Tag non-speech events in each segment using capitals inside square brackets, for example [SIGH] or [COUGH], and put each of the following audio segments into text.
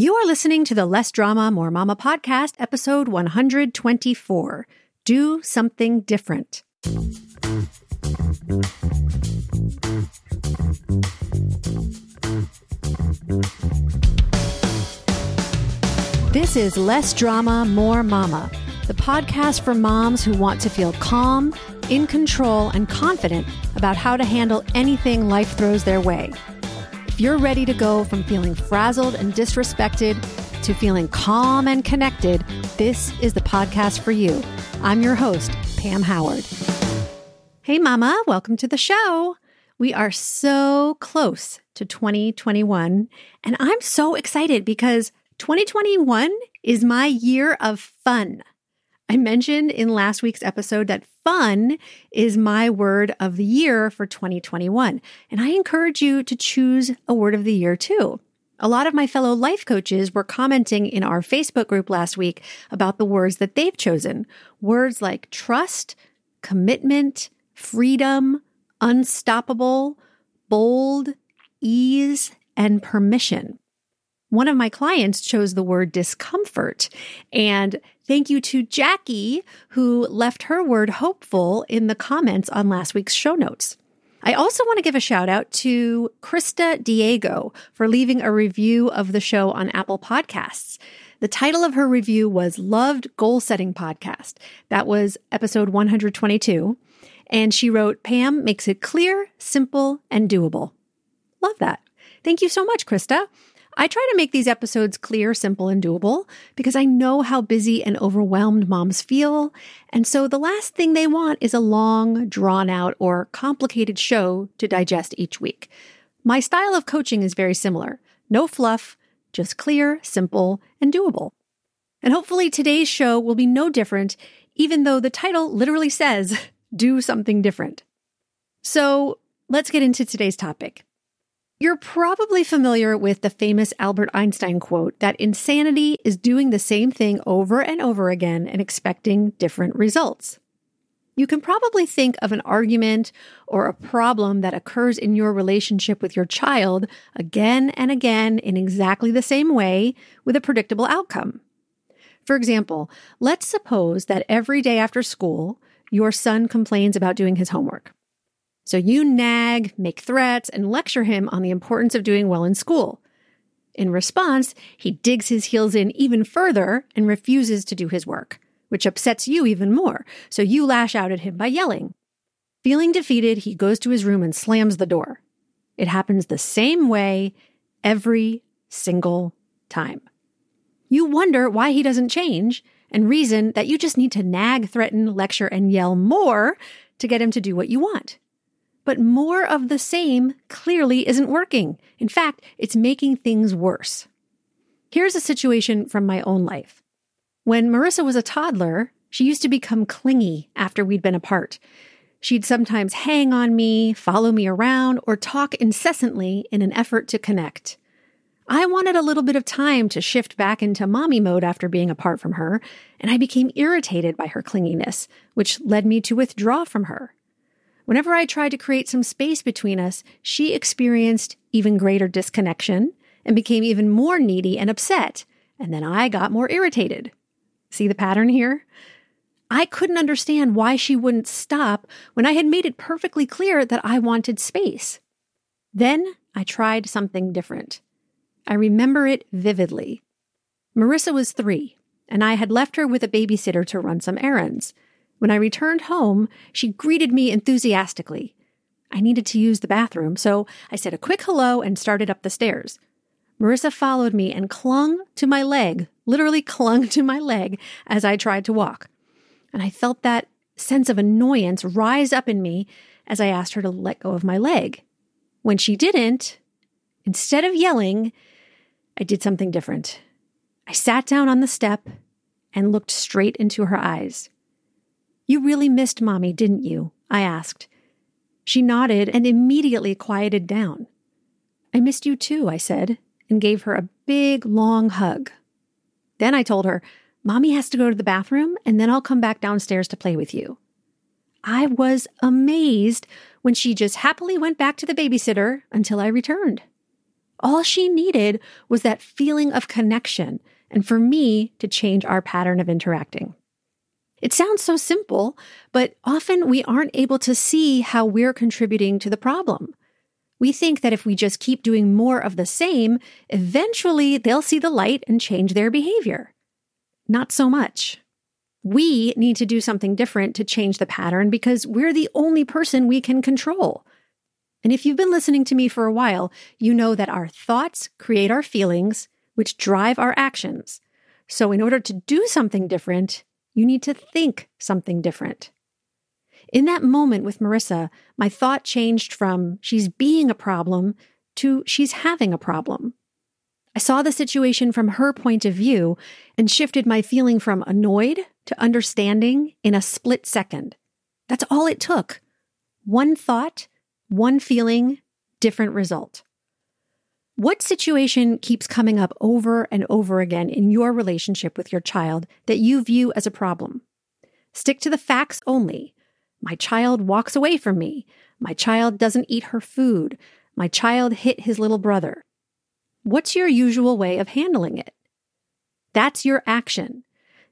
You are listening to the Less Drama, More Mama podcast, episode 124 Do Something Different. This is Less Drama, More Mama, the podcast for moms who want to feel calm, in control, and confident about how to handle anything life throws their way. You're ready to go from feeling frazzled and disrespected to feeling calm and connected, this is the podcast for you. I'm your host, Pam Howard. Hey, Mama, welcome to the show. We are so close to 2021, and I'm so excited because 2021 is my year of fun. I mentioned in last week's episode that fun is my word of the year for 2021. And I encourage you to choose a word of the year too. A lot of my fellow life coaches were commenting in our Facebook group last week about the words that they've chosen. Words like trust, commitment, freedom, unstoppable, bold, ease, and permission. One of my clients chose the word discomfort. And thank you to Jackie, who left her word hopeful in the comments on last week's show notes. I also want to give a shout out to Krista Diego for leaving a review of the show on Apple Podcasts. The title of her review was Loved Goal Setting Podcast. That was episode 122. And she wrote, Pam makes it clear, simple, and doable. Love that. Thank you so much, Krista. I try to make these episodes clear, simple, and doable because I know how busy and overwhelmed moms feel. And so the last thing they want is a long, drawn out, or complicated show to digest each week. My style of coaching is very similar no fluff, just clear, simple, and doable. And hopefully today's show will be no different, even though the title literally says, [LAUGHS] do something different. So let's get into today's topic. You're probably familiar with the famous Albert Einstein quote that insanity is doing the same thing over and over again and expecting different results. You can probably think of an argument or a problem that occurs in your relationship with your child again and again in exactly the same way with a predictable outcome. For example, let's suppose that every day after school, your son complains about doing his homework. So you nag, make threats, and lecture him on the importance of doing well in school. In response, he digs his heels in even further and refuses to do his work, which upsets you even more. So you lash out at him by yelling. Feeling defeated, he goes to his room and slams the door. It happens the same way every single time. You wonder why he doesn't change and reason that you just need to nag, threaten, lecture, and yell more to get him to do what you want. But more of the same clearly isn't working. In fact, it's making things worse. Here's a situation from my own life. When Marissa was a toddler, she used to become clingy after we'd been apart. She'd sometimes hang on me, follow me around, or talk incessantly in an effort to connect. I wanted a little bit of time to shift back into mommy mode after being apart from her, and I became irritated by her clinginess, which led me to withdraw from her. Whenever I tried to create some space between us, she experienced even greater disconnection and became even more needy and upset. And then I got more irritated. See the pattern here? I couldn't understand why she wouldn't stop when I had made it perfectly clear that I wanted space. Then I tried something different. I remember it vividly. Marissa was three, and I had left her with a babysitter to run some errands. When I returned home, she greeted me enthusiastically. I needed to use the bathroom, so I said a quick hello and started up the stairs. Marissa followed me and clung to my leg, literally clung to my leg as I tried to walk. And I felt that sense of annoyance rise up in me as I asked her to let go of my leg. When she didn't, instead of yelling, I did something different. I sat down on the step and looked straight into her eyes. You really missed Mommy, didn't you? I asked. She nodded and immediately quieted down. I missed you too, I said, and gave her a big, long hug. Then I told her, Mommy has to go to the bathroom, and then I'll come back downstairs to play with you. I was amazed when she just happily went back to the babysitter until I returned. All she needed was that feeling of connection and for me to change our pattern of interacting. It sounds so simple, but often we aren't able to see how we're contributing to the problem. We think that if we just keep doing more of the same, eventually they'll see the light and change their behavior. Not so much. We need to do something different to change the pattern because we're the only person we can control. And if you've been listening to me for a while, you know that our thoughts create our feelings, which drive our actions. So in order to do something different, you need to think something different. In that moment with Marissa, my thought changed from she's being a problem to she's having a problem. I saw the situation from her point of view and shifted my feeling from annoyed to understanding in a split second. That's all it took. One thought, one feeling, different result. What situation keeps coming up over and over again in your relationship with your child that you view as a problem? Stick to the facts only. My child walks away from me. My child doesn't eat her food. My child hit his little brother. What's your usual way of handling it? That's your action.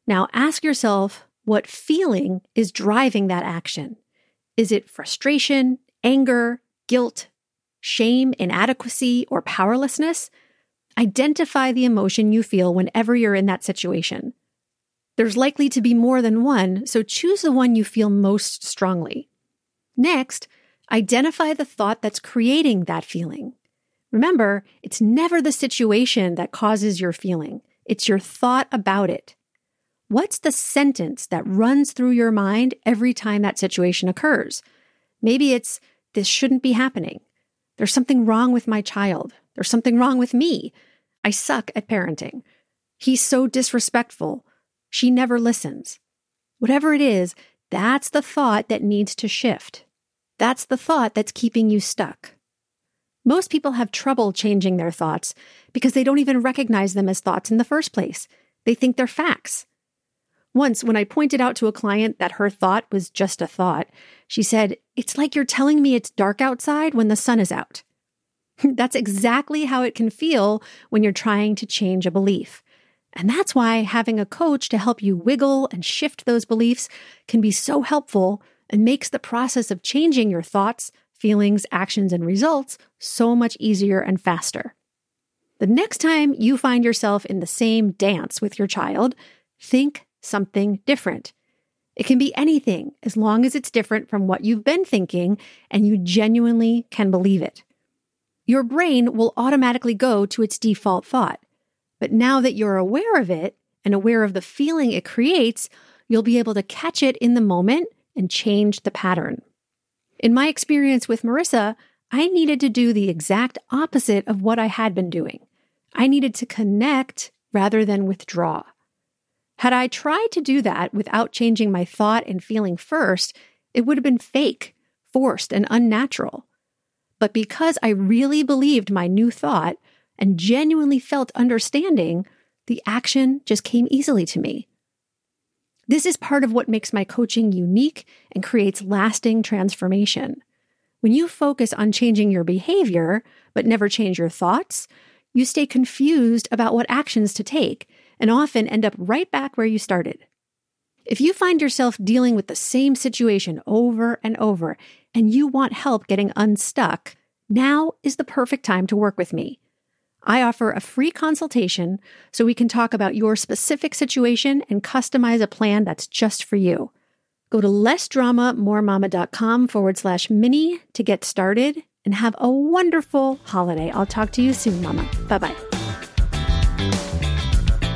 Now ask yourself what feeling is driving that action. Is it frustration, anger, guilt, shame, inadequacy, or powerlessness, identify the emotion you feel whenever you're in that situation. There's likely to be more than one, so choose the one you feel most strongly. Next, identify the thought that's creating that feeling. Remember, it's never the situation that causes your feeling, it's your thought about it. What's the sentence that runs through your mind every time that situation occurs? Maybe it's, this shouldn't be happening. There's something wrong with my child. There's something wrong with me. I suck at parenting. He's so disrespectful. She never listens. Whatever it is, that's the thought that needs to shift. That's the thought that's keeping you stuck. Most people have trouble changing their thoughts because they don't even recognize them as thoughts in the first place. They think they're facts. Once, when I pointed out to a client that her thought was just a thought, she said, It's like you're telling me it's dark outside when the sun is out. [LAUGHS] that's exactly how it can feel when you're trying to change a belief. And that's why having a coach to help you wiggle and shift those beliefs can be so helpful and makes the process of changing your thoughts, feelings, actions, and results so much easier and faster. The next time you find yourself in the same dance with your child, think something different. It can be anything as long as it's different from what you've been thinking and you genuinely can believe it. Your brain will automatically go to its default thought. But now that you're aware of it and aware of the feeling it creates, you'll be able to catch it in the moment and change the pattern. In my experience with Marissa, I needed to do the exact opposite of what I had been doing. I needed to connect rather than withdraw. Had I tried to do that without changing my thought and feeling first, it would have been fake, forced, and unnatural. But because I really believed my new thought and genuinely felt understanding, the action just came easily to me. This is part of what makes my coaching unique and creates lasting transformation. When you focus on changing your behavior, but never change your thoughts, you stay confused about what actions to take and often end up right back where you started. If you find yourself dealing with the same situation over and over and you want help getting unstuck, now is the perfect time to work with me. I offer a free consultation so we can talk about your specific situation and customize a plan that's just for you. Go to lessdramamoremama.com forward slash mini to get started and have a wonderful holiday. I'll talk to you soon, Mama. Bye bye.